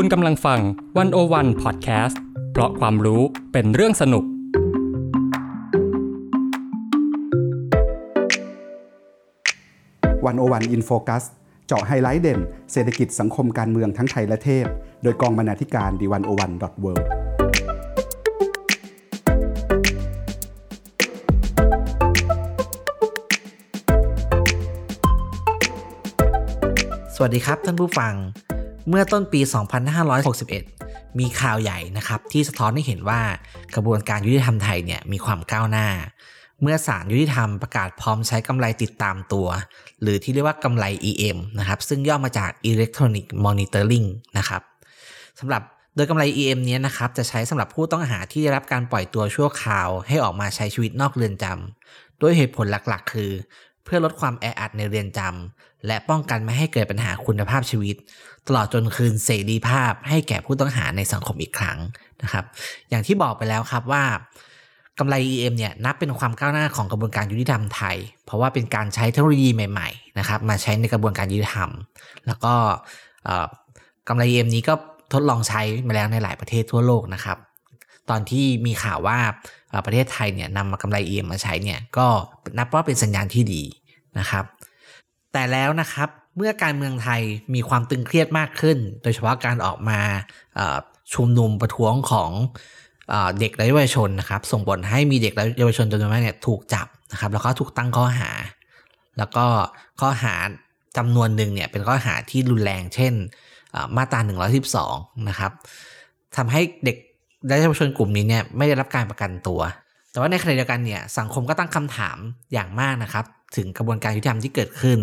คุณกำลังฟัง One O One Podcast เพราะความรู้เป็นเรื่องสนุก One O One In Focus เจาะไฮไลต์เด่น เศรษฐกิจสังคมการเมืองทั้งไทยและเทศโดยกองบรรณาธิการ The One O One dot Worldสวัสดีครับท่านผู้ฟัง เมื่อต้นปี 2561 มีข่าวใหญ่นะครับที่สะท้อนให้เห็นว่ากระบวนการยุติธรรมไทยเนี่ยมีความก้าวหน้า เมื่อศาลยุติธรรมประกาศพร้อมใช้กำไรติดตามตัว หรือที่เรียกว่ากำไร EM นะครับซึ่งย่อมาจาก Electronic Monitoring นะครับสำหรับโดยกำไร EM เนี้ยนะครับจะใช้สำหรับผู้ต้องหาที่ได้รับการปล่อยตัวชั่วคราว ให้ออกมาใช้ชีวิตนอกเรือนจำด้วยเหตุผลหลักๆ คือ พื่อลดความแออัดในเรือนจำและป้องกันไม่ให้เกิดปัญหาคุณภาพชีวิต ตลอดจนคืนเสรีภาพให้แก่ผู้ต้องหาในสังคมอีกครั้งนะครับ อย่างที่บอกไปแล้วครับว่ากำไร EM เนี่ยนับเป็นความก้าวหน้าของกระบวนการยุติธรรมไทย เพราะว่าเป็นการใช้เทคโนโลยีใหม่ๆนะครับมาใช้ในกระบวนการยุติธรรม แล้วก็กำไร EM นี้ก็ทดลองใช้มาแล้วในหลายประเทศทั่วโลกนะครับ ตอนที่มีข่าวว่า ประเทศไทยเนี่ยนำมากำไร EM มาใช้เนี่ยก็นับว่าเป็นสัญญาณที่ดีนะครับ แต่แล้วนะครับเมื่อการเมืองไทยมีความตึงเครียดมากขึ้น โดยเฉพาะการออกมาชุมนุมประท้วงของเอ่อเด็กและเยาวชนนะครับ ส่งผลให้มีเด็กและเยาวชนจำนวนมากเนี่ยถูกจับนะครับ แล้วก็ถูกตั้งข้อหา แล้วก็ข้อหาจำนวนหนึ่งเนี่ยเป็นข้อหาที่รุนแรง เช่นเอ่อมาตรา112 นะครับทำให้เด็ก และเยาวชนกลุ่มนี้เนี่ยไม่ได้รับการประกันตัว แต่ว่าในขณะเดียวกันเนี่ยสังคมก็ตั้งคำถามอย่างมากนะครับ ถึงกระบวนการยุติธรรมที่เกิดขึ้น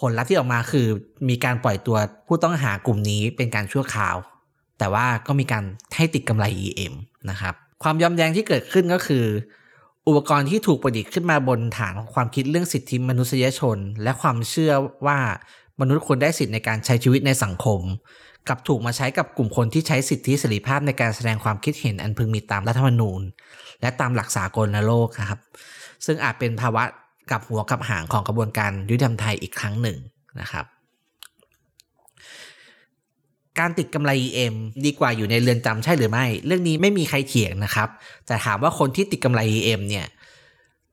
ผลลัพธ์ที่ออกมาคือมีการปล่อยตัวผู้ต้องหากลุ่มนี้เป็นการชั่วคราว แต่ว่าก็มีการให้ติดกำไร EM นะครับความยอมแยงที่เกิดขึ้นก็คือ อุปกรณ์ที่ถูกประดิษฐ์ขึ้นมาบนฐานของความคิดเรื่องสิทธิมนุษยชน และความเชื่อว่ามนุษย์ควรได้สิทธิในการใช้ชีวิตในสังคม กลับถูกมาใช้กับกลุ่มคนที่ใช้สิทธิเสรีภาพในการแสดงความคิดเห็นอันพึงมีตามรัฐธรรมนูญ และตามหลักสากลโลกครับ ซึ่งอาจเป็นภาวะกับหัวกับหางของกระบวนการยุติธรรมไทยอีกครั้งหนึ่งนะครับ การติดกำไร EM ดีกว่าอยู่ในเรือนจำใช่หรือไม่ เรื่องนี้ไม่มีใครเถียงนะครับ แต่ถามว่าคนที่ติดกำไร EM เนี่ย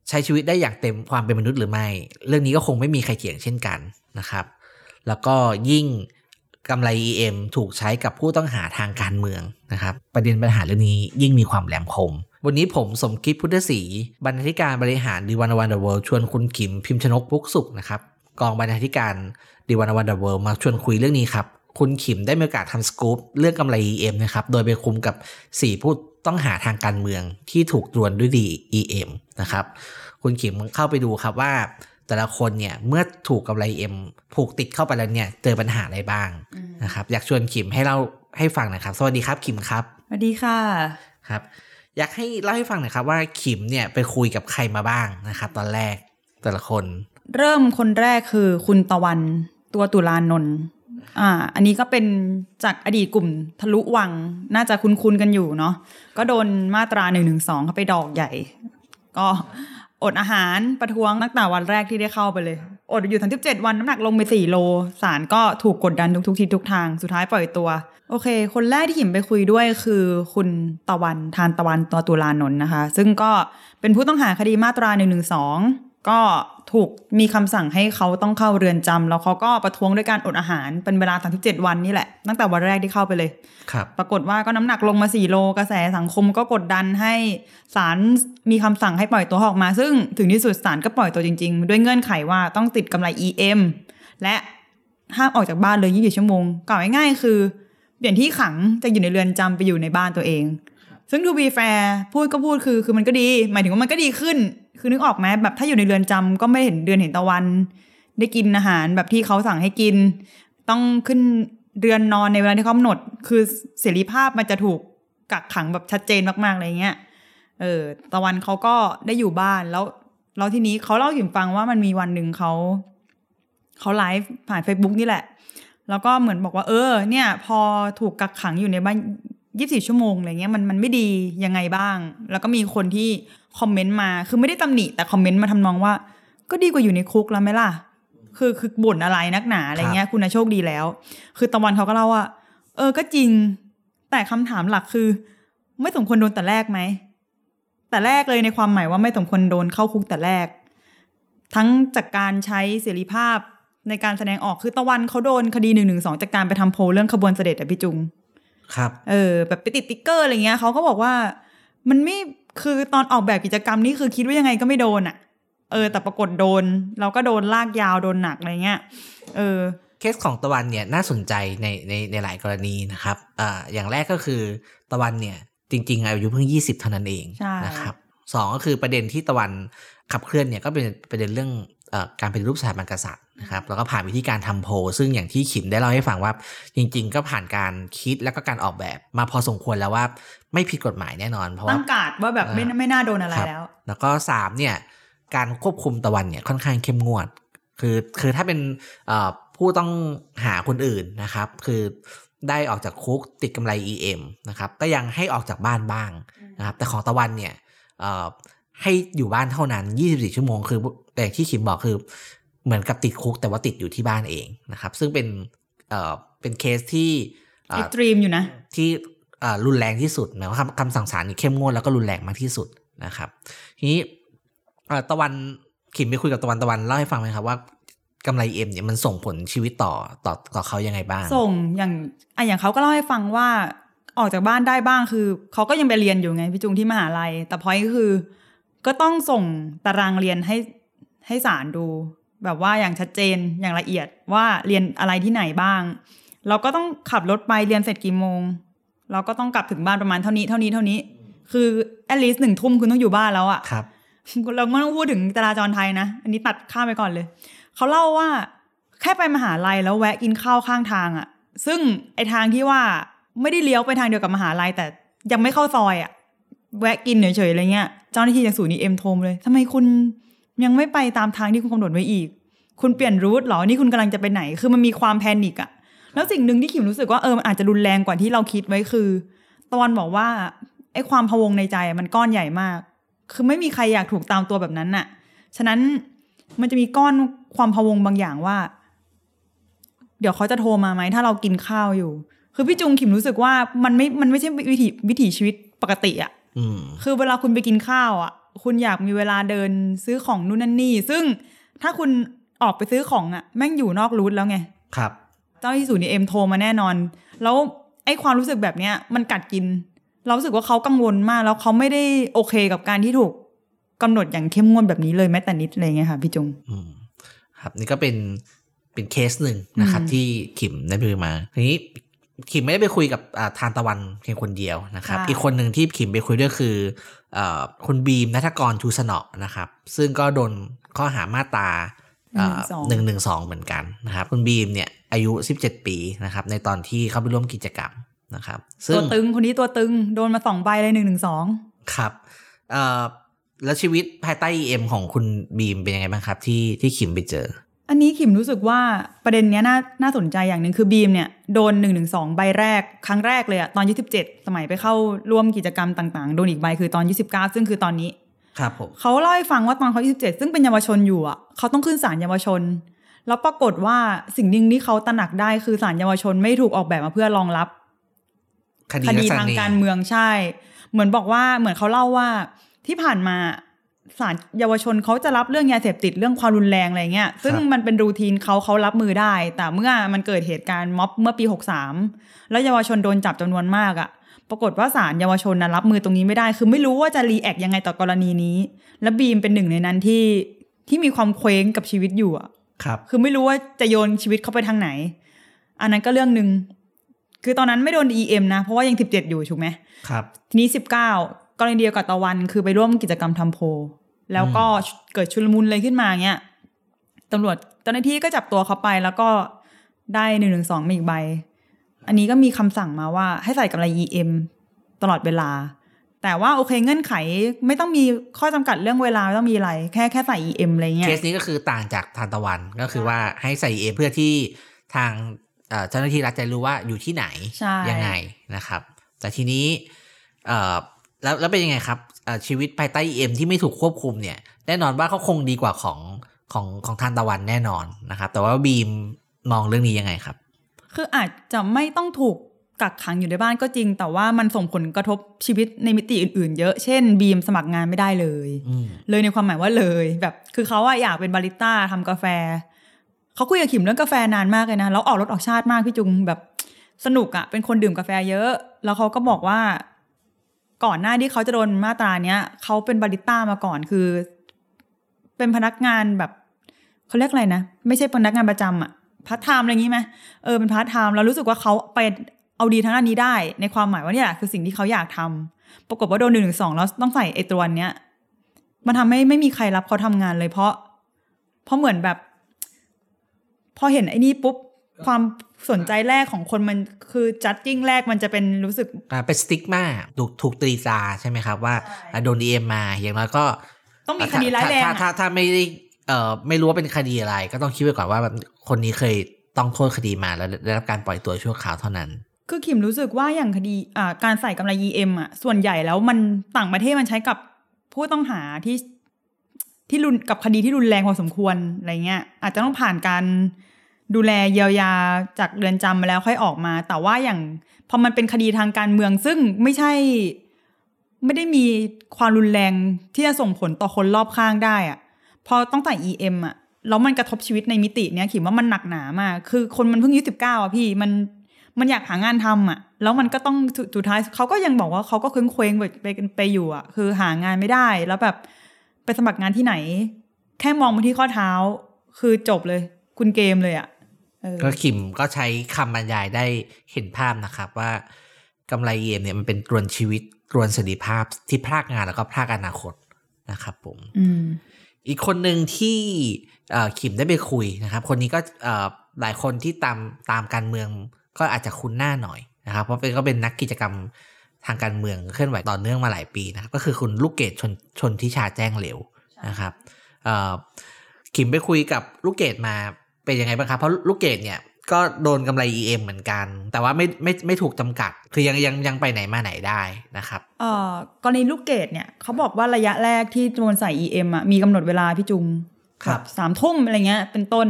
ใช้ชีวิตได้อย่างเต็มความเป็นมนุษย์หรือไม่ เรื่องนี้ก็คงไม่มีใครเถียงเช่นกันนะครับ แล้วก็ยิ่ง กำไร EM ถูกใช้กับผู้ต้องหาทางการเมืองนะครับ ประเด็นปัญหาเรื่องนี้ยิ่งมีความแหลมคม วันนี้ผมสมคิดพุทธศรีบรรณาธิการบริหารดีวันวันเดอะเวิลด์ชวนคุณขิมพิมพ์ชนกพุกสุขนะครับกองบรรณาธิการดีวันวันเดอะเวิลด์มาชวนคุยเรื่องนี้ครับ คุณขิมได้มีโอกาสทำสกู๊ปเรื่องกำไร EM นะครับโดยไปคุมกับ 4 ผู้ต้องหาทางการเมืองที่ถูกตรวนด้วยดี EM นะครับคุณขิมเข้าไปดูครับว่า แต่ละคนเนี่ยเมื่อถูกกำไร EM ผูกติดเข้าไปแล้วเนี่ยเจอปัญหาอะไรบ้างนะครับ อยากชวนขิมให้เล่าให้ฟังหนะครับ สวัสดีครับขิมครับสวัสดีค่ะครับ อยากให้เล่าให้ฟังหน่อยครับว่าขิมเนี่ยไปคุยกับใครมาบ้างนะครับ ตอนแรกแต่ละคน เริ่มคนแรกคือคุณตะวันตัวตุลานนท์อ่า อันนี้ก็เป็นจากอดีตกลุ่มทะลุวังน่าจะคุ้นๆกันอยู่เนาะก็โดนมาตรา1นึเข้าไปดอกใหญ่ ก็ อดอาหารประท้วงตั้งแต่วันแรกที่ได้เข้าไปเลย อดอยู่ทั้ง17วันน้ำหนักลงไป4โลสารก็ถูกกดดันทุกทิศทุกทางสุดท้ายปล่อยตัว โอเค คนแรกที่หิมไปคุยด้วยคือคุณตะวันทานตะวันตัวตุลานนท์นะคะ ซึ่งก็เป็นผู้ต้องหาคดีมาตรา1นึ ก็ถูกมีคำสั่งให้เขาต้องเข้าเรือนจำแล้วเขาก็ประท้วงด้วยการอดอาหารเป็นเวลา 37 วันนี่แหละ ตั้งแต่วันแรกที่เข้าไปเลยครับปรากฏว่าก็น้ำหนักลงมา 4 โลกระแสสังคมก็กดดันให้ศาลมีคำสั่งให้ปล่อยตัวออกมา ซึ่งถึงที่สุดศาลก็ปล่อยตัวจริง ๆ ด้วยเงื่อนไขว่าต้องติดกำไร EM และห้ามออกจากบ้านเลย24ชั่วโมงกล่าวง่ายๆคือเปลี่ยนที่ขังจะอยู่ในเรือนจำไปอยู่ในบ้านตัวเอง ซึ่ง to be fair พูดก็พูดคือคือมันก็ดี หมายถึงว่ามันก็ดีขึ้น คือนึกออกไหมแบบถ้าอยู่ในเรือนจำก็ไม่เห็นเดือนเห็นตะวัน ได้กินอาหารแบบที่เขาสั่งให้กิน ต้องขึ้นเรือนนอนในเวลาที่เขากำหนด คือเสรีภาพมันจะถูกกักขังแบบชัดเจนมากๆอะไรเงี้ย เออ ตะวันเขาก็ได้อยู่บ้านแล้วแล้วทีนี้เขาเล่าให้ฟังว่ามันมีวันหนึ่งเขาเขาไลฟ์ผ่าน Facebook นี่แหละ แล้วก็เหมือนบอกว่า เออ เนี่ย พอถูกกักขังอยู่ในบ้าน ยี่สิบชั่วโมงอะไรเงี้ยมันมันไม่ดียังไงบ้าง แล้วก็มีคนที่คอมเมนต์มาคือไม่ได้ตำหนิแต่คอมเมนต์มาทำนองว่า ก็ดีกว่าอยู่ในคุกแล้วไหมล่ะ คือคือบ่นอะไรนักหนาอะไรเงี้ย คุณนะโชคดีแล้ว คือตะวันเขาก็เล่าว่า เออก็จริง แต่คำถามหลักคือ ไม่สมควรโดนแต่แรกไหมแต่แรกเลยในความหมายว่าไม่สมควรโดนเข้าคุกแต่แรก ทั้งจากการใช้เสรีภาพในการแสดงออกคือตะวันเขาโดนคดีหนึ่งหนึ่งสองจากการไปทำโพลเรื่องขบวนเสด็จอะพี่จุง ครับ เออ แบบไปติดติ๊กเกอร์อะไรเงี้ยเขาก็บอกว่า มันไม่คือตอนออกแบบกิจกรรมนี่คือคิดว่ายังไงก็ไม่โดนอะเออ แต่ปรากฏโดน เราก็โดนลากยาวโดนหนักอะไรเงี้ย เออ เคสของตะวันเนี่ยน่าสนใจในในในหลายกรณีนะครับอ่าอย่างแรกก็คือตะวันเนี่ยจริง ๆ อายุเพิ่ง 20 เท่านั้นเองใช่นะครับสองก็คือประเด็นที่ตะวันขับเคลื่อนเนี่ยก็เป็นประเด็นเรื่องเอ่อ การเป็นรูปสถาบันกษัตริย์นะครับแล้วก็ผ่านวิธีการทำโพลซึ่งอย่างที่ขิมได้เล่าให้ฟังว่า จริง ๆ ก็ผ่านการคิดแล้วก็การออกแบบมาพอสมควรแล้วว่าไม่ผิดกฎหมายแน่นอน เพราะว่าตั้งการ์ดว่าแบบไม่อ่าไม่น่าโดนอะไรครับแล้ว แล้วก็สามเนี่ยการควบคุมตะวันเนี่ยค่อนข้างเข้มงวด คือคือถ้าเป็นเอ่อผู้ต้องหาคนอื่นนะครับ คือได้ออกจากคุกติดกำไร EM นะครับก็ยังให้ออกจากบ้านบ้างนะครับแต่ของตะวันเนี่ยเอ่อ ให้อยู่บ้านเท่านั้น 24 ชั่วโมงคือแต่ที่ขิมบอกคือ เหมือนกับติดคุกแต่ว่าติดอยู่ที่บ้านเองนะครับ ซึ่งเป็นเอ่อเป็นเคสที่เอ่เอ็อกตรีมอยู่นะ ที่เอ่อรุนแรงที่สุดหมายว่าคำคำสั่งศาลนี่เข้มงวดแล้วก็รุนแรงมากที่สุดนะครับทีนี้เอ่อตะวันขิมไปคุยกับตะวันตะวันเล่าให้ฟังไหมครับว่ากำไล EM เนี่ยมันส่งผลชีวิตต่อต่อต่อเขายังไงบ้าง ส่งอย่างอะอย่างเขาก็เล่าให้ฟังว่าออกจากบ้านได้บ้างคือเขาก็ยังไปเรียนอยู่ไงพี่จุงที่มหาลัย แต่พอยก็คือ ก็ต้องส่งตารางเรียนให้ให้ศาลดู แบบว่าอย่างชัดเจนอย่างละเอียดว่าเรียนอะไรที่ไหนบ้าง เราก็ต้องขับรถไปเรียนเสร็จกี่โมง เราก็ต้องกลับถึงบ้านประมาณเท่านี้เท่านี้เท่านี้ คือ at least หนึ่งทุ่มคุณต้องอยู่บ้านแล้วอะครับเราไม่ต้องพูดถึงจราจรไทยนะ อันนี้ตัดข้ามไปก่อนเลย เขาเล่าว่าแค่ไปมหาลัยแล้วแวะกินข้าวข้างทางอะ่ะซึ่งไอทางที่ว่าไม่ได้เลี้ยวไปทางเดียวกับมหาลัยแต่ยังไม่เข้าซอยอะ่ะ แวะกินเฉยๆอะไรเงี้ยเจ้าหน้าที่จากศูนย์ EM โทรมาเลยทำไมคุณยังไม่ไปตามทางที่คุณกำหนดไว้อีก คุณเปลี่ยน route เหรอนี่คุณกำลังจะไปไหน คือมันมีความ panic อะแล้วสิ่งหนึ่งที่ขิมรู้สึกว่าเออมันอาจจะรุนแรงกว่าที่เราคิดไว้คือตะวันบอกว่าไอ้ความพะวงในใจมันก้อนใหญ่มาก คือไม่มีใครอยากถูกตามตัวแบบนั้นน่ะ ฉะนั้นมันจะมีก้อนความพะวงบางอย่างว่า เดี๋ยวเขาจะโทรมาไหมถ้าเรากินข้าวอยู่ คือพี่จุงขิมรู้สึกว่ามันไม่มันไม่ใช่วิถีวิถีชีวิตปกติอะ คือเวลาคุณไปกินข้าวอะ คุณอยากมีเวลาเดินซื้อของนู่นนั่นนี่ ซึ่งถ้าคุณออกไปซื้อของอะ แม่งอยู่นอกรูทแล้วไง ครับ เจ้าหน้าที่ศูนย์เอ็มโทรมาแน่นอน แล้วไอ้ความรู้สึกแบบเนี้ยมันกัดกิน เรารู้สึกว่าเขากังวลมาก แล้วเขาไม่ได้โอเคกับการที่ถูกกำหนดอย่างเข้มงวดแบบนี้เลยแม้แต่นิดอะไรเงี้ยค่ะพี่จุงอืมครับนี่ก็เป็นเป็นเคสหนึ่งนะครับอืมที่ขิมได้ไปมาทีนี้ ขิมไม่ได้ไปคุยกับอ่าทานตะวันเพียงคนเดียวนะครับค่ะอีกคนหนึ่งที่ขิมไปคุยด้วยคือเอ่อคุณบีมนัทกรชูสนอนะครับ ซึ่งก็โดนข้อหามาตราหนึ่งหนึ่งสองเหมือนกันนะครับ คุณบีมเนี่ยอายุ17ปีนะครับ ในตอนที่เขาไปร่วมกิจกรรมนะครับซึ่ตัวงตึงคนนี้ตัวตึงโดนมาสองใบเลยหนึ่งหนึ่งสองครับเอ่อแล้วชีวิตภายใต้ EM ของคุณบีมเป็นยังไงบ้างครับ ที่ที่ขิมไปเจอ อันนี้ขิมรู้สึกว่าประเด็นเนี้ยน่าน่าสนใจอย่างหนึ่งคือบีมเนี่ยโดนหนึ่งหนึ่งสองใบแรกครั้งแรกเลยอะตอนยี่สิบเจ็ดสมัยไปเข้าร่วมกิจกรรมต่างๆ โดนอีกใบคือตอนยี่สิบเก้าซึ่งคือตอนนี้ ครับผมเขาเล่าให้ฟังว่าตอนเขายี่สิบเจ็ดซึ่งเป็นเยาวชนอยู่อะเขาต้องขึ้นศาลเยาวชน แล้วปรากฏว่าสิ่งหนึ่งที่เขาตระหนักได้คือศาลเยาวชนไม่ถูกออกแบบมาเพื่อรองรับคดีคดีลัษณะทางนี้การเมืองใช่ เหมือนบอกว่าเหมือนเขาเล่าว่าที่ผ่านมา ศาลเยาวชนเขาจะรับเรื่องยาเสพติดเรื่องความรุนแรงอะไรเงี้ย ซึ่งมันเป็น routine เขาเขารับมือได้ แต่เมื่อมันเกิดเหตุการณ์ม็อบเมื่อปี 63 แล้วเยาวชนโดนจับจำนวนมากอะปรากฏว่าศาลเยาวชนนะรับมือตรงนี้ไม่ได้ คือไม่รู้ว่าจะ react ยังไงต่อกรณีนี้ และบีมเป็นหนึ่งในนั้นที่ที่มีความเคว้งกับชีวิตอยู่อะครับ คือไม่รู้ว่าจะโยนชีวิตเขาไปทางไหน อันนั้นก็เรื่องหนึ่งคือตอนนั้นไม่โดน EM นะ เพราะว่ายัง 17 อยู่ถูกไหมครับ ทีนี้ 19 กรณีเดียวกับตะวันคือไปร่วมกิจกรรมทำโพลแล้วก็เกิดชุลมุนเลยขึ้นมาเงี้ยตำรวจเจ้าหน้าที่ก็จับตัวเขาไปแล้วก็ได้หนึ่งหนึ่งสองมาอีกใบ อันนี้ก็มีคำสั่งมาว่าให้ใส่กำไร EM ตลอดเวลา แต่ว่าโอเคเงื่อนไขไม่ต้องมีข้อจำกัดเรื่องเวลาไม่ต้องมีอะไร แค่แค่ใส่ EM อะไรเงี้ยเคสนี้ก็คือต่างจากทานตะวันก็คือว่าให้ใส่เอเพื่อที่ทางเอ่อเจ้าหน้าที่รัฐจะรู้ว่าอยู่ที่ไหนใช่ยังไงนะครับ แต่ทีนี้เอ่อ แล้วแล้วเป็นยังไงครับเอ่อชีวิตภายใต้เอ็มที่ไม่ถูกควบคุมเนี่ย แน่นอนว่าเขาคงดีกว่าของของของทานตะวันแน่นอนนะครับ แต่ว่าบีมมองเรื่องนี้ยังไงครับ คืออาจจะไม่ต้องถูกกักขังอยู่ในบ้านก็จริง แต่ว่ามันส่งผลกระทบชีวิตในมิติอื่นๆ เยอะ เช่น บีมสมัครงานไม่ได้เลยอืมเลยในความหมายว่าเลยแบบ คือเขาอะอยากเป็นบาริสต้าทำกาแฟ เขาคุยกับขิมเรื่องกาแฟนานมากเลยนะแล้วออกรสออกชาติมากพี่จุงแบบสนุกอะเป็นคนดื่มกาแฟเยอะ แล้วเขาก็บอกว่า ก่อนหน้าที่เขาจะโดนมาตราเนี้ยเขาเป็นบาริสต้ามาก่อนคือ เป็นพนักงานแบบเขาเรียกอะไรนะ ไม่ใช่พนักงานประจำอะพาร์ทไทม์อะไรอย่างนี้ไหมเออเป็นพาร์ทไทม์แล้วรู้สึกว่าเขาไปเอาดีทางอันนี้ได้ ในความหมายว่าเนี่ยแหละคือสิ่งที่เขาอยากทำปรากฏว่าโดนหนึ่งหนึ่งสองแล้วต้องใส่ไอตัวเนี้ยมันทำให้ไม่มีใครรับเขาทำงานเลยเพราะ เพราะเหมือนแบบ พอเห็นไอ้นี่ปุ๊บความ สนใจแรกของคนมันคือจัดจิ้งแรกมันจะเป็นรู้สึกอ่าเป็นสติ๊กมาถูกถูกตรีตราใช่ไหมครับว่าอะโดนดีเอ็มมาอย่างน้อยก็ ต้องมีคดีร้ายแรงถ้าอะถ้าถ้าไม่ได้เอ่อไม่รู้ว่าเป็นคดีอะไร ก็ต้องคิดไว้ก่อนว่าแบบคนนี้เคยต้องโทษคดีมาแล้วได้รับการปล่อยตัวชั่วคราวเท่านั้น คือขิมรู้สึกว่าอย่างคดีอ่าการใส่กำไร EM อะส่วนใหญ่แล้วมันต่างประเทศมันใช้กับผู้ต้องหาที่ที่รุนกับคดีที่รุนแรงพอสมควรอะไรเงี้ยอาจจะต้องผ่านการ ดูแลเยียวยาจากเรือนจำมาแล้วค่อยออกมา แต่ว่าอย่างพอมันเป็นคดีทางการเมืองซึ่งไม่ใช่ ไม่ได้มีความรุนแรงที่จะส่งผลต่อคนรอบข้างได้อะพอต้องใส่ EM อะแล้วมันกระทบชีวิตในมิติเนี้ยขิมว่ามันหนักหนามาก คือคนมันเพิ่งอายุสิบเก้าอะพี่มันมันอยากหางานทำอะ แล้วมันก็ต้องสุดท้ายเขาก็ยังบอกว่าเขาก็เคว้งเคว้งไปไปไปอยู่อะ คือหางานไม่ได้ แล้วแบบไปสมัครงานที่ไหน แค่มองมาที่ข้อเท้า คือจบเลย คุณเกมเลยอะ ก็ขิมก็ใช้คำบรรยายได้เห็นภาพนะครับว่ากำไรเอ็มเนี่ยมันเป็นตรวนชีวิตตรวนเสรีภาพที่พรากงานแล้วก็พรากอนาคตนะครับผมอืมอีกคนหนึ่งที่เอ่อขิมได้ไปคุยนะครับ คนนี้ก็เอ่อหลายคนที่ตามตามการเมืองก็อาจจะคุ้นหน้าหน่อยนะครับ เพราะเป็นก็เป็นนักกิจกรรมทางการเมืองเคลื่อนไหวต่อเนื่องมาหลายปีนะครับก็คือคุณลูกเกดชนชนทิชาแจ้งเหลวนะครับเอ่อขิมไปคุยกับลูกเกดมา เป็นยังไงบ้างครับเพราะลูกเกดเนี่ยก็โดนกำไร EM เหมือนกัน แต่ว่าไม่ไม่ไม่ถูกจำกัด คือยังยังยังไปไหนมาไหนได้นะครับเอ่อกรณีลูกเกดเนี่ยเขาบอกว่าระยะแรกที่โดนใส่ EM อะมีกำหนดเวลาพี่จุงครับสามทุ่มอะไรเงี้ยเป็นต้น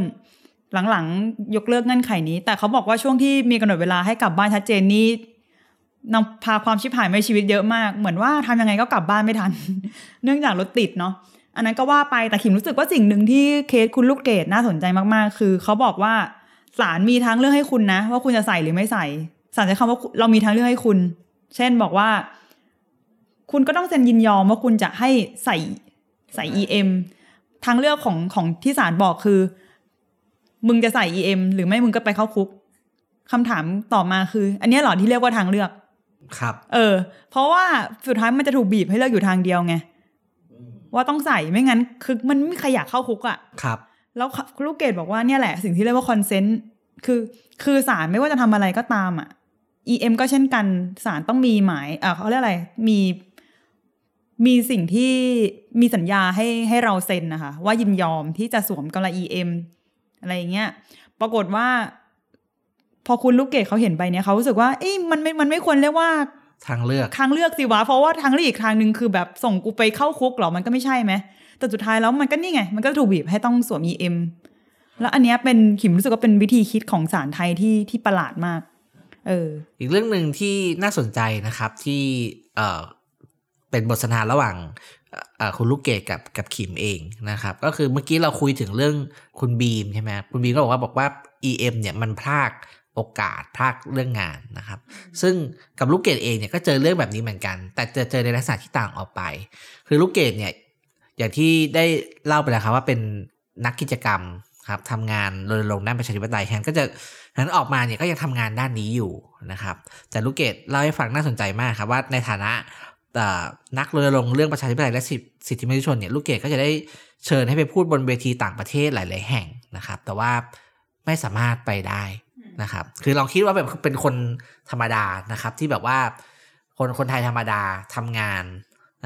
หลังๆ ยกเลิกเงื่อนไขนี้ แต่เขาบอกว่าช่วงที่มีกำหนดเวลาให้กลับบ้านชัดเจนนี่นำพาความชิบหายในชีวิตเยอะมาก เหมือนว่าทำยังไงก็กลับบ้านไม่ทัน เนื่องจากรถติดเนาะ อันนั้นก็ว่าไปแต่ขิมรู้สึกว่าสิ่งหนึ่งที่เคสคุณลูกเกดน่าสนใจมากๆ คือเขาบอกว่าศาลมีทางเลือกให้คุณนะ ว่าคุณจะใส่หรือไม่ใส่ศาลใช้คำว่าเรามีทางเลือกให้คุณ เช่นบอกว่า คุณก็ต้องเซ็นยินยอมว่าคุณจะให้ใส่ใส่ EM ทางเลือกของของที่ศาลบอกคือ มึงจะใส่ EM หรือไม่มึงก็ไปเข้าคุกคำถามต่อมาคือ อันเนี้ยเหรอที่เรียกว่าทางเลือก ครับ เออ เพราะว่าสุดท้ายมันจะถูกบีบให้เลือกอยู่ทางเดียวไง ว่าต้องใส่ไม่งั้นคือมันไม่มีใครอยากเข้าคุกอะ่ะครับ แล้วลูกเกดบอกว่าเนี่ยแหละ สิ่งที่เรียกว่าคอนเซนต์คือคือศาลไม่ว่าจะทำอะไรก็ตามอะ่ะ EM ก็เช่นกันศาลต้องมีหมายอ่าเขาเรียกอะไรมีมีสิ่งที่มีสัญญาให้ให้เราเซ็นนะคะ ว่ายินยอมที่จะสวมกำไร EM อะไรอย่างเงี้ย ปรากฏว่า พอคุณลูกเกดเขาเห็นไปเนี่ยเขารู้สึกว่าเอ้ยมันไม่มันไม่ควรเรียกว่า ทางเลือกทางเลือกสิวะเพราะว่าทางเลือกอีกทางหนึ่งคือแบบส่งกูไปเข้าคุกเหรอมันก็ไม่ใช่ไหมแต่สุดท้ายแล้วมันก็นี่ไง มันก็ถูกบีบให้ต้องสวม EM แล้วอันเนี้ยเป็นขิมรู้สึกว่าเป็นวิธีคิดของศาลไทยที่ที่ประหลาดมาก เออ อีกเรื่องหนึ่งที่น่าสนใจนะครับที่เอ่อเป็นบทสนทนาระหว่างเอ่อเอ่อคุณลูกเกดกับกับขิมเองนะครับ ก็คือเมื่อกี้เราคุยถึงเรื่องคุณบีมใช่ไหมคุณบีมก็บอกว่าบอกว่า EM เนี่ยมันพลาก โอกาสพลากเรื่องงานนะครับ ซึ่งกับลูกเกดเองเนี่ยก็เจอเรื่องแบบนี้เหมือนกัน แต่จะเจอในลักษณะที่ต่างออกไป คือลูกเกดเนี่ยอย่างที่ได้เล่าไปแล้วครับว่าเป็นนักกิจกรรมครับทำงานรณรงค์ด้านประชาธิปไตยแทนก็จะนั้นออกมาเนี่ยก็ยังทำงานด้านนี้อยู่นะครับ แต่ลูกเกดเล่าให้ฟังน่าสนใจมากครับว่าในฐานะนักรณรงค์เรื่องประชาธิปไตยและสิทธิสิทธิมนุษยชนเนี่ยลูกเกดก็จะได้เชิญให้ไปพูดบนเวทีต่างประเทศหลาย ๆ แห่งนะครับ แต่ว่าไม่สามารถไปได้ นะครับ คือลองคิดว่าแบบเป็นคนธรรมดานะครับ ที่แบบว่าคนคนไทยธรรมดาทำงาน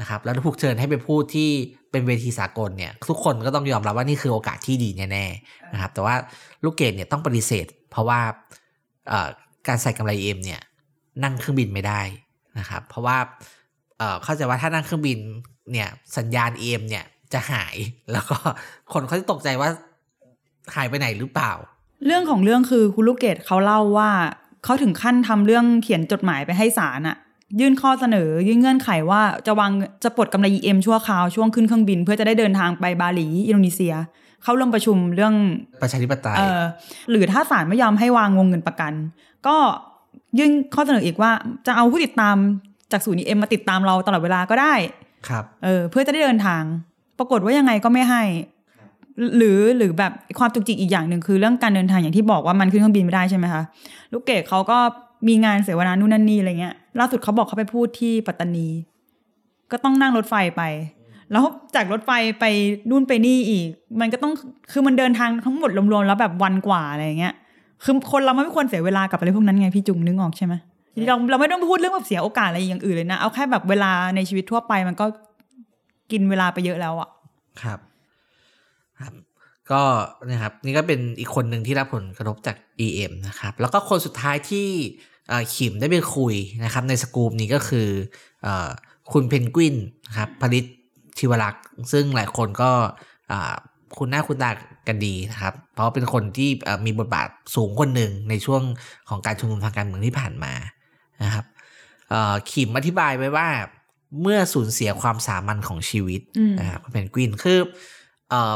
นะครับ แล้วถูกเชิญให้ไปพูดที่เป็นเวทีสากลเนี่ยทุกคนก็ต้องยอมรับว่านี่คือโอกาสที่ดีแน่ๆนะครับ แต่ว่าลูกเกดเนี่ยต้องปฏิเสธ เพราะว่าการใส่กำไรเอ็มเนี่ยนั่งเครื่องบินไม่ได้นะครับ เพราะว่าเข้าใจว่าถ้านั่งเครื่องบินเนี่ยสัญญาณเอ็มเนี่ยจะหายแล้วก็คนเขาจะตกใจว่าหายไปไหนหรือเปล่า เรื่องของเรื่องคือคุณลูกเกดเขาเล่าว่าเขาถึงขั้นทำเรื่องเขียนจดหมายไปให้ศาลอะยื่นข้อเสนอ ยื่นเงื่อนไขว่าจะวางจะปลดกำไร EM ชั่วคราวช่วงขึ้นเครื่องบิน เพื่อจะได้เดินทางไปบาหลีอินโดนีเซีย เข้าร่วมประชุมเรื่องประชาธิปไตยเออหรือถ้าศาลไม่ยอมให้วางวงเงินประกัน ก็ยื่นข้อเสนออีกว่าจะเอาผู้ติดตามจากศูนย์ EM มาติดตามเราตลอดเวลาก็ได้ ครับ เออเพื่อจะได้เดินทาง ปรากฏว่ายังไงก็ไม่ให้ หรือหรือแบบความจุกจิกอีกอย่างหนึ่งคือเรื่องการเดินทางอย่างที่บอกว่ามันขึ้นเครื่องบินไม่ได้ใช่ไหมคะลูกเกดเขาก็มีงานเสวนานู่นนั่นนี่อะไรเงี้ยล่าสุดเขาบอกเขาไปพูดที่ปัตตานี ก็ต้องนั่งรถไฟไป แล้วจากรถไฟไปนู่นไปนี่อีก มันก็ต้องคือมันเดินทางทั้งหมดรวมๆแล้วแบบวันกว่าอะไรเงี้ยคือคนเราไม่ควรเสียเวลากับอะไรพวกนั้นไงพี่จุงนึกออกใช่ไหมเราเราไม่ต้องพูดเรื่องแบบเสียโอกาสอะไรอย่างอื่นเลยนะเอาแค่แบบเวลาในชีวิตทั่วไปมันก็กินเวลาไปเยอะแล้วอะครับ ครับก็นะครับนี่ก็เป็นอีกคนหนึ่งที่รับผลกระทบจาก EM นะครับแล้วก็คนสุดท้ายที่เอ่อขิมได้ไปคุยนะครับในสกูปนี้ก็คือเออคุณเพนกวินนะครับผลิตทิวรักษ์ซึ่งหลายคนก็อ่าคุณหน้าคุณตากันดีนะครับ เพราะเป็นคนที่เอ่อมีบทบาทสูงคนหนึ่งในช่วงของการชุมนุมทางการเมืองที่ผ่านมานะครับเอ่อขิมอธิบายไว้ว่าเมื่อสูญเสียความสามัญของชีวิตอืมนะครับเพนกวินคือเอ่อ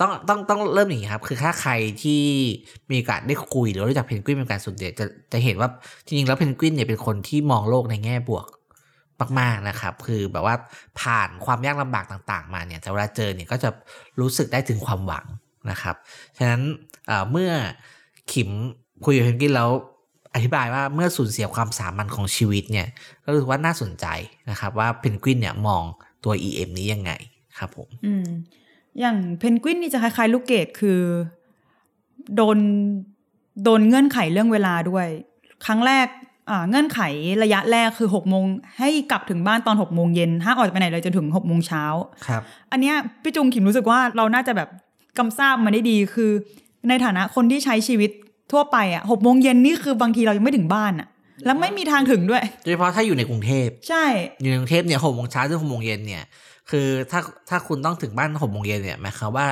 ต้องต้องต้องเริ่มอย่างนี้ครับ คือถ้าใครที่มีโอกาสได้คุยหรือรู้จักเพนกวินเป็นการส่วนใหญ่จะจะเห็นว่าจริงๆแล้วเพนกวินเนี่ยเป็นคนที่มองโลกในแง่บวกมากๆนะครับ คือแบบว่าผ่านความยากลำบากต่างๆ มาเนี่ยแต่เวลาเจอเนี่ยก็จะรู้สึกได้ถึงความหวังนะครับ ฉะนั้นเอ่อเมื่อขิมคุยกับเพนกวินแล้วอธิบายว่าเมื่อสูญเสียความสามัญของชีวิตเนี่ยก็รู้สึกว่าน่าสนใจนะครับ ว่าเพนกวินเนี่ยมองตัว EM นี้ยังไงครับผม อืม อย่างเพนกวินนี่จะคล้ายๆลูกเกดคือ โดนโดนเงื่อนไขเรื่องเวลาด้วย ครั้งแรกอ่าเงื่อนไขระยะแรกคือหกโมงให้กลับถึงบ้านตอนหกโมงเย็นห้ามออกไปไหนเลยจนถึงหกโมงเช้าครับ อันเนี้ยพี่จุงขิมรู้สึกว่าเราน่าจะแบบกำทราบมาได้ดีคือ ในฐานะคนที่ใช้ชีวิตทั่วไปอะหกโมงเย็นนี่คือบางทีเรายังไม่ถึงบ้านอะ แล้วไม่มีทางถึงด้วย โดยเฉพาะถ้าอยู่ในกรุงเทพใช่ อยู่ในกรุงเทพเนี่ยหกโมงเช้าถึงหกโมงเย็นเนี่ย คือถ้าถ้าคุณต้องถึงบ้านหกโมงเย็นเนี่ยหมายความว่า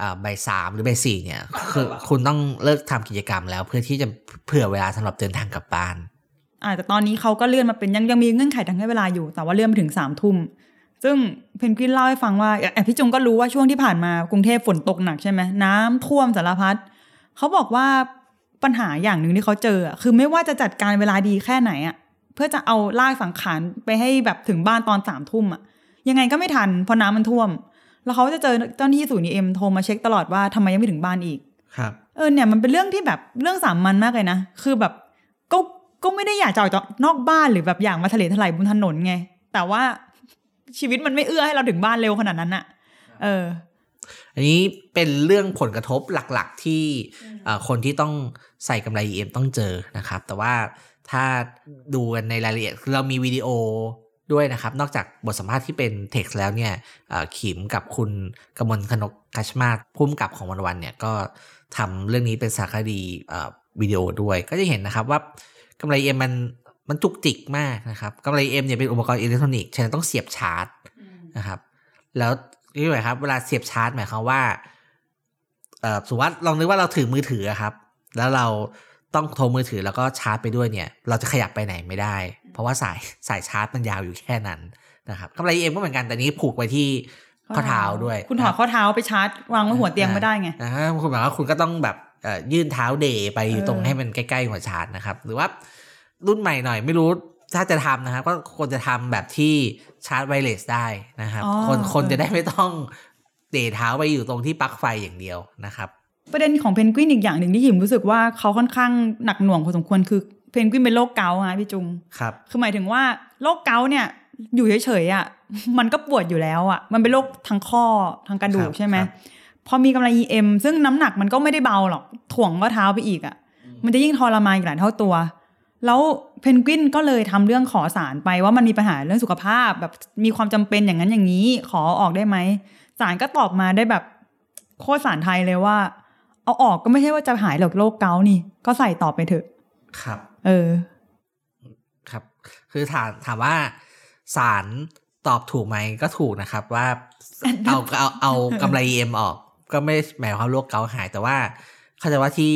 อ่าบ่ายสามหรือบ่ายสี่เนี่ยคือคุณต้องเลิกทำกิจกรรมแล้ว เพื่อที่จะเผื่อเวลาสำหรับเดินทางกลับบ้านอ่าแต่ตอนนี้เขาก็เลื่อนมาเป็นยังยังมีเงื่อนไขทางให้เวลาอยู่ แต่ว่าเลื่อนไปถึงสามทุ่มซึ่งเพนกวินเล่าให้ฟังว่าแบบพี่จุงก็รู้ว่าช่วงที่ผ่านมากรุงเทพฝนตกหนักใช่ไหมน้ำท่วมสารพัดเขาบอกว่าปัญหาอย่างหนึ่งที่เขาเจออะคือไม่ว่าจะจัดการเวลาดีแค่ไหนอะเพื่อจะเอาลากสังขารไปให้แบบถึงบ้านตอนสามทุ่มอะ ยังไงก็ไม่ทันเพราะน้ำมันท่วม แล้วเขาจะเจอเจ้าหน้าที่ศูนย์ EM โทรมาเช็คตลอดว่าทำไมยังไม่ถึงบ้านอีก ครับ เออเนี่ยมันเป็นเรื่องที่แบบเรื่องสามัญมากเลยนะ คือแบบก็ก็ไม่ได้อยากจะออกจากนอกบ้านหรือแบบอยากมาทะเลทลายบนถนนไง แต่ว่าชีวิตมันไม่เอื้อให้เราถึงบ้านเร็วขนาดนั้นอะเออ อันนี้เป็นเรื่องผลกระทบหลักๆที่เอ่อคนที่ต้องใส่กำไร EM ต้องเจอนะครับ แต่ว่าถ้าดูกันในรายละเอียดคือเรามีวิดีโอ ด้วยนะครับ นอกจากบทสัมภาษณ์ที่เป็นเท็กซ์แล้วเนี่ยขิมกับคุณกมลคณกกัชมาศพุ่มกับของวันวันๆเนี่ยก็ทำเรื่องนี้เป็นสารคดีวิดีโอด้วย ก็จะเห็นนะครับว่ากำไร EM มันมันจุกจิกมากนะครับกำไร EM เนี่ยเป็นอุปกรณ์อิเล็กทรอนิกส์ฉะนั้นต้องเสียบชาร์จนะครับ แล้วนี่หมายครับ เวลาเสียบชาร์จหมายความว่าสมมติว่าลองนึกว่าเราถือมือถือครับ แล้วเราต้องโทรมือถือแล้วก็ชาร์จไปด้วยเนี่ย เราจะขยับไปไหนไม่ได้ เพราะว่าสายสายชาร์จมันยาวอยู่แค่นั้นนะครับกำไรเอ็มก็เหมือนกันแต่นี้ผูกไว้ที่ข้อเท้าด้วย คุณถอดข้อเท้าไปชาร์จวางไว้หัวเตียงไม่ได้ไงนะฮะคุณหมายว่าคุณก็ต้องแบบเอ่อยื่นเท้าเดไปอยู่ตรงเออให้มันใกล้ๆหัวชาร์จนะครับ หรือว่ารุ่นใหม่หน่อยไม่รู้ถ้าจะทำนะครับ ก็ควรจะทำแบบที่ชาร์จไวเลสได้นะครับอ๋อคนคนเออจะได้ไม่ต้องเดเท้าไปอยู่ตรงที่ปลั๊กไฟอย่างเดียวนะครับ ประเด็นของเพนกวินอีกอย่างหนึ่งที่หิมรู้สึกว่าเขาค่อนข้างหนักหน่วงพอสมควรคือ เพนกวินเป็นโรคเกาต์ฮะพี่จุงครับ คือหมายถึงว่าโรคเกาต์เนี่ย อยู่เฉยๆอะ มันก็ปวดอยู่แล้วอะ มันเป็นโรคทางข้อทางกระดูคกรับใช่ไหมครับพอมีกำไร EM ซึ่งน้ำหนักมันก็ไม่ได้เบาหรอก ถ่วงก็เท้าไปอีกอะ มันจะยิ่งทรมานอีกหลายเท่าตัว แล้วเพนกวินก็เลยทำเรื่องขอสารไปว่ามันมีปัญหาเรื่องสุขภาพ แบบมีความจำเป็นอย่างนั้นอย่างนี้ ขอออกได้ไหมศาลก็ตอบมาได้แบบโคตรสารไทยเลยว่า เอาออกก็ไม่ใช่ว่าจะหายหรอกโรคเกาต์นี่ ก็ใส่ต่อไปเถอะ ครับ เออ ครับ คือถามถามว่าสารตอบถูกไหมก็ถูกนะครับ ว่าเอาเอาเอากำไรเอ็มออก ก็ไม่ได้หมายความว่าโรคเกาต์หายแต่ว่าเข้าใจว่าที่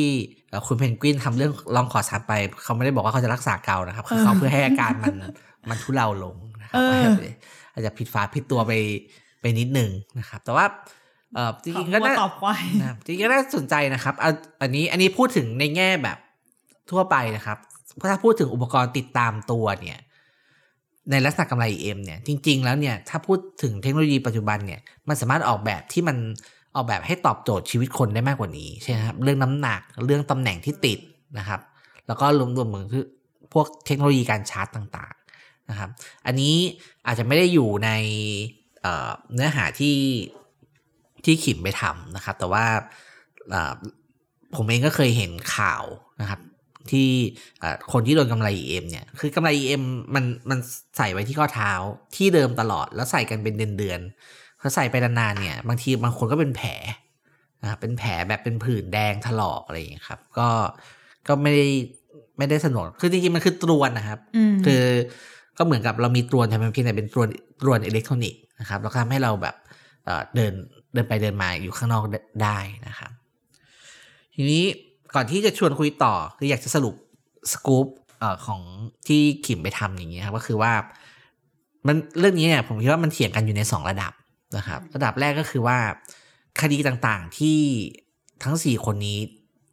เอ่อคุณเพนกวินทำเรื่องลองขอสารไป เขาไม่ได้บอกว่าเขาจะรักษาเกานะครับคือเขาเพื่อให้อาการมันมันทุเลาลงนะครับเอออาจจะผิดฝาผิดตัวไปไปนิดนึงนะครับ แต่ว่าเออจริงๆก็ว่าน่าตอบควายนะครับจริงๆก็น่าสนใจนะครับอันอันนี้อันนี้พูดถึงในแง่แบบทั่วไปนะครับเพราะ ถ้าพูดถึงอุปกรณ์ติดตามตัวเนี่ย ในลักษณะกำไร EM เนี่ย จริง ๆ แล้วเนี่ย ถ้าพูดถึงเทคโนโลยีปัจจุบันเนี่ย มันสามารถออกแบบที่มันออกแบบให้ตอบโจทย์ชีวิตคนได้มากกว่านี้ใช่ไหมครับ เรื่องน้ำหนัก เรื่องตำแหน่งที่ติดนะครับ แล้วก็รวมรวมถึงคือพวกเทคโนโลยีการชาร์จต่างๆนะครับ อันนี้อาจจะไม่ได้อยู่ในเเนื้อหาที่ที่ขิมไปทำนะครับ แต่ว่าผมเองก็เคยเห็นข่าวนะครับ ที่เอ่อคนที่โดนกำไร EM เนี่ย คือกำไร EM มันมันใส่ไว้ที่ข้อเท้าที่เดิมตลอดแล้วใส่กันเป็นเดือนเดือนๆเขาใส่ไปนานๆเนี่ย บางทีบางคนก็เป็นแผลนะครับเป็นแผลแบบเป็นผื่นแดงถลอกอะไรอย่างเงี้ยครับ ก็ก็ไม่ได้ไม่ได้สนุกคือจริงๆมันคือตรวนนะครับอืมคือก็เหมือนกับเรามีตรวนแต่มันเพียงแต่เป็นตรวนตรวนอิเล็กทรอนิกส์นะครับแล้วก็ทำให้เราแบบเอ่อเดินเดินไปเดินมาอยู่ข้างนอกได้นะครับ ทีนี้ ก่อนที่จะชวนคุยต่อคืออยากจะสรุปสกู๊ปของที่ขิมไปทำอย่างเงี้ยครับก็คือว่า มันเรื่องนี้เนี่ยผมคิดว่ามันเถียงกันอยู่ในสองระดับนะครับ ระดับแรกก็คือว่า คดีต่างๆที่ทั้งสี่คนนี้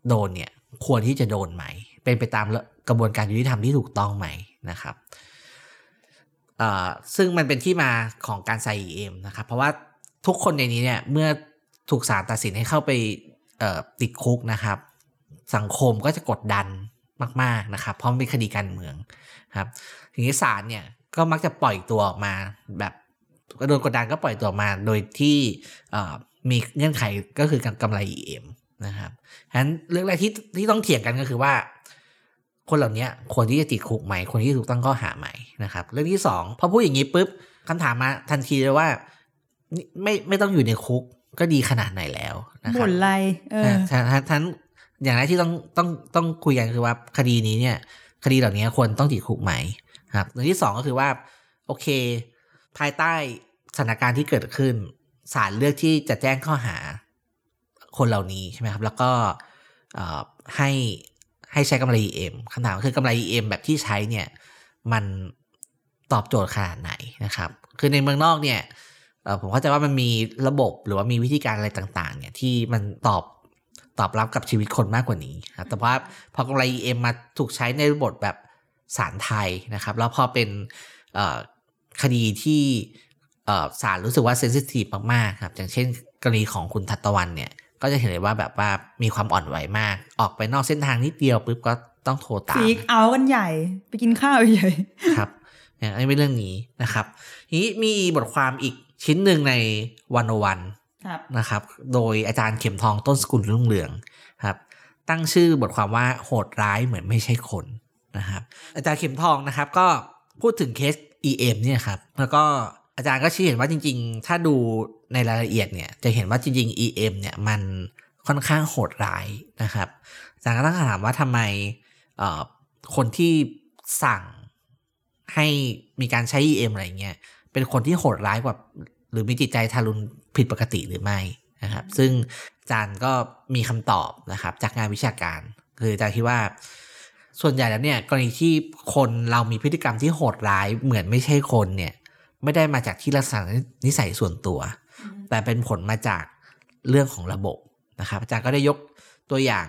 โดนเนี่ย ควรที่จะโดนไหม เป็นไปตามกระบวนการยุติธรรมที่ถูกต้องไหมนะครับเอ่อซึ่งมันเป็นที่มาของการใส่ EM นะครับ เพราะว่าทุกคนในนี้เนี่ยเมื่อถูกศาลตัดสินให้เข้าไปติดคุกนะครับ สังคมก็จะกดดันมาก ๆ นะครับ เพราะมันเป็นคดีการเมืองครับทีนี้ศาลเนี่ยก็มักจะปล่อยตัวออกมาแบบโดนกดดันก็ปล่อยตัวออกมาโดยที่เอ่อมีเงื่อนไขก็คือกำไร EM นะครับฉะนั้นเรื่องแรกที่ที่ต้องเถียงกันก็คือว่า คนเหล่านี้ควรที่จะติดคุกไหมคนที่ถูกตั้งข้อหาไหมนะครับ เรื่องที่สองพอพูดอย่างนี้ปุ๊บคำถามมาทันทีเลยว่านี่ไม่ไม่ต้องอยู่ในคุกก็ดีขนาดไหนแล้วนะครับ่นไรเออท่านท่านท่าน อย่างแรกที่ต้องต้องต้องคุยกันคือว่าคดีนี้เนี่ย คดีเหล่านี้ควรต้องติดคุกไหมครับเรื่องที่สองก็คือว่า โอเค ภายใต้สถานการณ์ที่เกิดขึ้นศาลเลือกที่จะแจ้งข้อหาคนเหล่านี้ใช่ไหมครับ แล้วก็ให้ให้ใช้กำไร EM คำถามคือกำไร EM แบบที่ใช้เนี่ย มันตอบโจทย์ขนาดไหนนะครับ คือในเมืองนอกเนี่ยผมเข้าใจว่ามันมีระบบหรือว่ามีวิธีการอะไรต่าง ๆ เนี่ยที่มันตอบ ตอบรับกับชีวิตคนมากกว่านี้ครับแต่ว่าพอกำไร EM มาถูกใช้ในบทแบบสารไทยนะครับ แล้วพอเป็นเอ่อคดีที่เอ่อศาลรู้สึกว่าเซนซิทีฟมากๆครับ อย่างเช่นกรณีของคุณทัตตะวันเนี่ย ก็จะเห็นเลยว่าแบบว่ามีความอ่อนไหวมาก ออกไปนอกเส้นทางนิดเดียวปุ๊บก็ต้องโทรตามฟีกเอากันใหญ่ ไปกินข้าวใหญ่ ครับเนี่ยอันนี้เป็นเรื่องนี้นะครับทีนี้มีบทความอีกชิ้นหนึ่งในวันโอวันครับ นะครับ โดยอาจารย์เข็มทองต้นสกุลรุ่งเรืองครับ ตั้งชื่อบทความว่าโหดร้ายเหมือนไม่ใช่คนนะครับ อาจารย์เข็มทองนะครับ ก็พูดถึงเคส EM เนี่ยครับ แล้วก็อาจารย์ก็ชี้เห็นว่าจริง ๆ ถ้าดูในรายละเอียดเนี่ย จะเห็นว่าจริง ๆ EM เนี่ยมันค่อนข้างโหดร้ายนะครับ อาจารย์ก็ตั้งคำถามว่าทำไมคนที่สั่งให้มีการใช้ EM อะไรเงี้ย เป็นคนที่โหดร้ายกว่า หรือมีจิตใจทารุณผิดปกติหรือไม่นะครับ ซึ่งอาจารย์ก็มีคำตอบนะครับ จากงานวิชาการ คืออาจารย์คิดว่า ส่วนใหญ่แล้วเนี่ยกรณีที่คนเรามีพฤติกรรมที่โหดร้ายเหมือนไม่ใช่คนเนี่ย ไม่ได้มาจากที่ลักษณะนิสัยส่วนตัว แต่เป็นผลมาจากเรื่องของระบบนะครับ อาจารย์ก็ได้ยกตัวอย่าง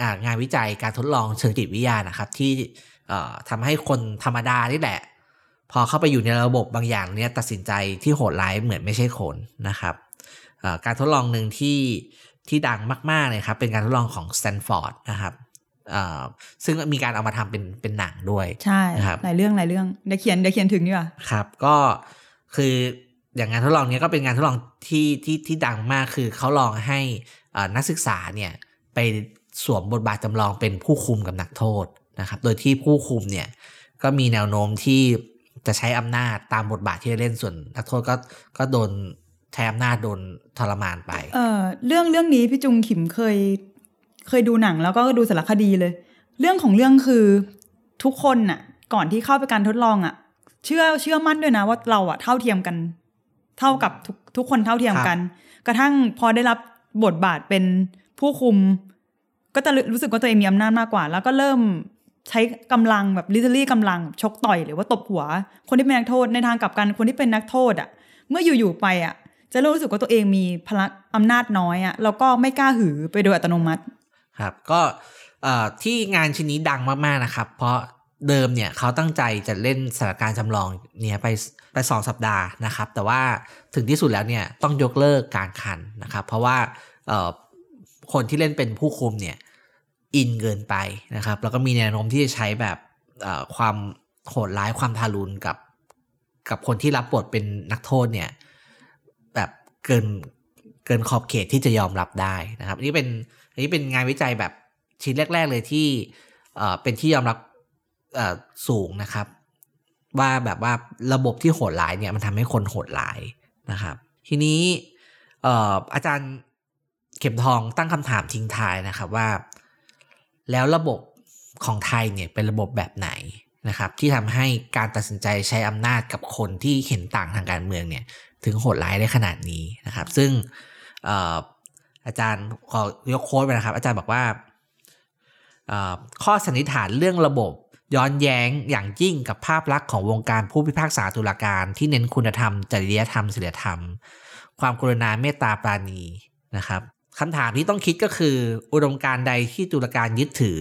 อ่างานวิจัยการทดลองเชิงจิตวิทยานะครับ ที่เอ่อทำให้คนธรรมดานี่แหละ พอเข้าไปอยู่ในระบบบางอย่างเนี่ยตัดสินใจที่โหดร้ายเหมือนไม่ใช่คนนะครับเอ่อการทดลองหนึ่งที่ที่ดังมากๆเลยครับเป็นการทดลองของสแตนฟอร์ดนะครับเอ่อซึ่งมีการเอามาทำเป็นเป็นหนังด้วยใช่นะครับหลายเรื่องหลายเรื่องเดี๋ยวเขียนเดี๋ยวเขียนถึงดีกว่าครับ ก็คืออย่างงานทดลองเนี้ยก็เป็นงานทดลองที่ที่ที่ดังมากคือเขาลองให้อ่านักศึกษาเนี่ยไปสวมบทบาทจำลองเป็นผู้คุมกับนักโทษนะครับ โดยที่ผู้คุมเนี่ยก็มีแนวโน้มที่ จะใช้อำนาจตามบทบาทที่ได้เล่นส่วนนักโทษก็ก็โดนใช้อำนาจโดนทรมานไป เออเรื่องเรื่องนี้พี่จุงขิมเคย เคยดูหนังแล้วก็ดูสารคดีเลย เรื่องของเรื่องคือทุกคนน่ะ ก่อนที่เข้าไปการทดลองอะ เชื่อเชื่อมั่นด้วยนะว่าเราอะเท่าเทียมกัน เท่ากับทุกทุกคนเท่าเทียมกัน กระทั่งพอได้รับบทบาทเป็นผู้คุม ก็จะรู้สึกว่าตัวเองมีอำนาจมากกว่า แล้วก็เริ่ม ใช้กำลังแบบลิเทอรี่กำลังชกต่อยหรือว่าตบหัว คนที่เป็นนักโทษในทางกลับกันคนที่เป็นนักโทษอะ เมื่ออยู่ ๆ ไปอะ จะเริ่มรู้สึกว่าตัวเองมีพลังอำนาจน้อยอะแล้วก็ไม่กล้าหือไปโดยอัตโนมัติ ครับก็ที่งานชิ้นนี้ดังมาก ๆ นะครับ เพราะเดิมเนี่ยเขาตั้งใจจะเล่นสถานการณ์จำลองเนี่ยไปไปสองสัปดาห์นะครับ แต่ว่าถึงที่สุดแล้วเนี่ยต้องยกเลิกการคันนะครับ เพราะว่าคนที่เล่นเป็นผู้คุมเนี่ย อินเกินไปนะครับ แล้วก็มีแนวโน้มที่จะใช้แบบความโหดร้ายความทารุณกับ กับคนที่รับบทเป็นนักโทษเนี่ย แบบเกินเกินขอบเขตที่จะยอมรับได้นะครับนนี้เป็นอันนี้เป็นงานวิจัยแบบชิ้นแรก ๆ เลยที่เป็นที่ยอมรับสูงนะครับ ว่าแบบว่าระบบที่โหดร้ายเนี่ยมันทำให้คนโหดร้ายนะครับ ทีนี้เอ่ออาจารย์เข็มทองตั้งคำถามทิ้งท้ายนะครับว่า แล้วระบบของไทยเนี่ยเป็นระบบแบบไหนนะครับ ที่ทำให้การตัดสินใจใช้อำนาจกับคนที่เห็นต่างทางการเมืองเนี่ยถึงโหดร้ายได้ขนาดนี้นะครับ ซึ่งอาจารย์ขอยกโค้ดไปนะครับ อาจารย์บอกว่าข้อสันนิษฐานเรื่องระบบย้อนแย้งอย่างยิ่งกับภาพลักษณ์ของวงการผู้พิพากษาตุลาการที่เน้นคุณธรรม จริยธรรมศีลธรรม ความกรุณาเมตตาปราณีนะครับ คำถามที่ต้องคิดก็คือ อุดมการณ์ใดที่ตุลาการยึดถือ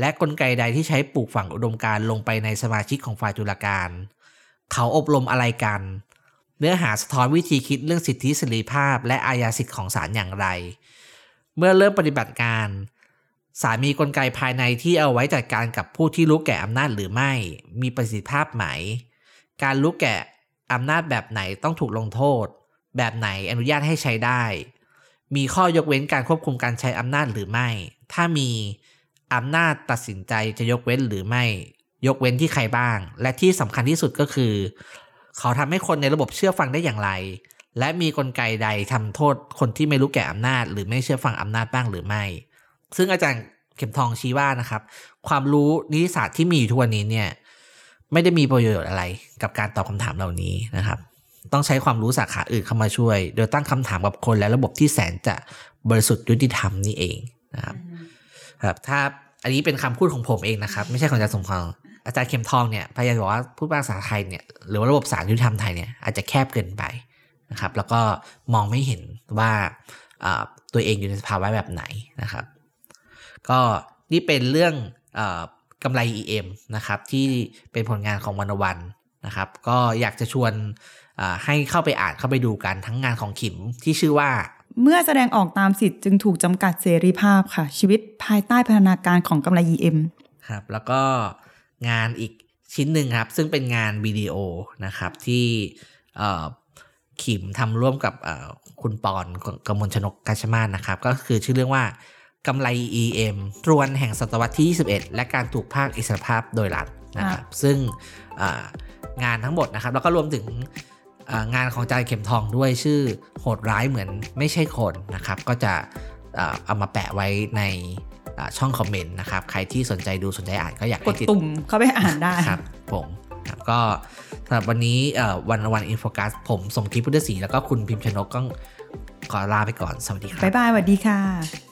และกลไกใดที่ใช้ปลูกฝังอุดมการณ์ลงไปในสมาชิกของฝ่ายตุลาการ เขาอบรมอะไรกัน เนื้อหาสะท้อนวิธีคิดเรื่องสิทธิเสรีภาพ และอาญาสิทธิของศาลอย่างไร เมื่อเริ่มปฏิบัติการศาลมีกลไกภายในที่เอาไว้จัดการกับผู้ที่รู้แก่อำนาจหรือไม่ มีประสิทธิภาพไหม การรู้แก่อำนาจแบบไหนต้องถูกลงโทษ แบบไหนอนุญาตให้ใช้ได้ มีข้อยกเว้นการควบคุมการใช้อำนาจหรือไม่ ถ้ามีอำนาจตัดสินใจจะยกเว้นหรือไม่ ยกเว้นที่ใครบ้าง และที่สำคัญที่สุดก็คือ เขาทำให้คนในระบบเชื่อฟังได้อย่างไร และมีกลไกใดทำโทษคนที่ไม่รู้แก่อำนาจ หรือไม่เชื่อฟังอำนาจบ้างหรือไม่ ซึ่งอาจารย์เข็มทองชี้ว่านะครับ ความรู้นิติศาสตร์ที่มีอยู่ทุกวันนี้เนี่ยไม่ได้มีประโยชน์อะไรกับการตอบคำถามเหล่านี้นะครับ ต้องใช้ความรู้สาขาอื่นเข้ามาช่วย โดยตั้งคำถามกับคนและระบบที่แสนจะบริสุทธิ์ยุติธรรมนี่เองนะครับครับถ้าอันนี้เป็นคำพูดของผมเองนะครับ ไม่ใช่ของอาจารย์สมพรอาจารย์เข็มทองเนี่ยพยายามบอกว่าผู้พิพากษาไทยเนี่ยหรือว่าระบบศาลยุติธรรมไทยเนี่ยอาจจะแคบเกินไปนะครับ แล้วก็มองไม่เห็นว่าอ่าตัวเองอยู่ในสภาวะแบบไหนนะครับ ก็นี่เป็นเรื่องเออกำไร EM นะครับที่เป็นผลงานของวันวันนะครับ ก็อยากจะชวนอ่า ให้เข้าไปอ่านเข้าไปดูกันทั้งงานของขิมที่ชื่อว่า เมื่อแสดงออกตามสิทธิ์จึงถูกจำกัดเสรีภาพค่ะ ชีวิตภายใต้พัฒนาการของกำไร EM ครับแล้วก็งานอีกชิ้นหนึ่งครับ ซึ่งเป็นงานวิดีโอนะครับที่เอ่อขิมทำร่วมกับเอ่อคุณปอนกมลชนกกาชมาศนะครับ ก็คือชื่อเรื่องว่ากำไร EM ตรวนแห่งศตวรรษที่ 21 และการถูกภาคอิสรภาพโดยรัฐนะครับ ซึ่งอ่างานทั้งหมดนะครับ แล้วก็รวมถึงอ่า งานของอาจารย์เข็มทองด้วยชื่อโหดร้ายเหมือนไม่ใช่คนนะครับ ก็จะอ่าเอามาแปะไว้ในอ่าช่องคอมเมนต์นะครับ ใครที่สนใจดูสนใจอ่านก็อยากกให้ดติดตุ่มเข้าไปอ่านได้ครับผมครับก็สำหรับวันนี้เอ่อวันวันอินโฟกัสผมสมคิดพุทธศรีแล้วก็คุณพิมพ์ชนกก็ขอลาไปก่อน สวัสดีครับ บ๊ายบายสวัสดีค่ะ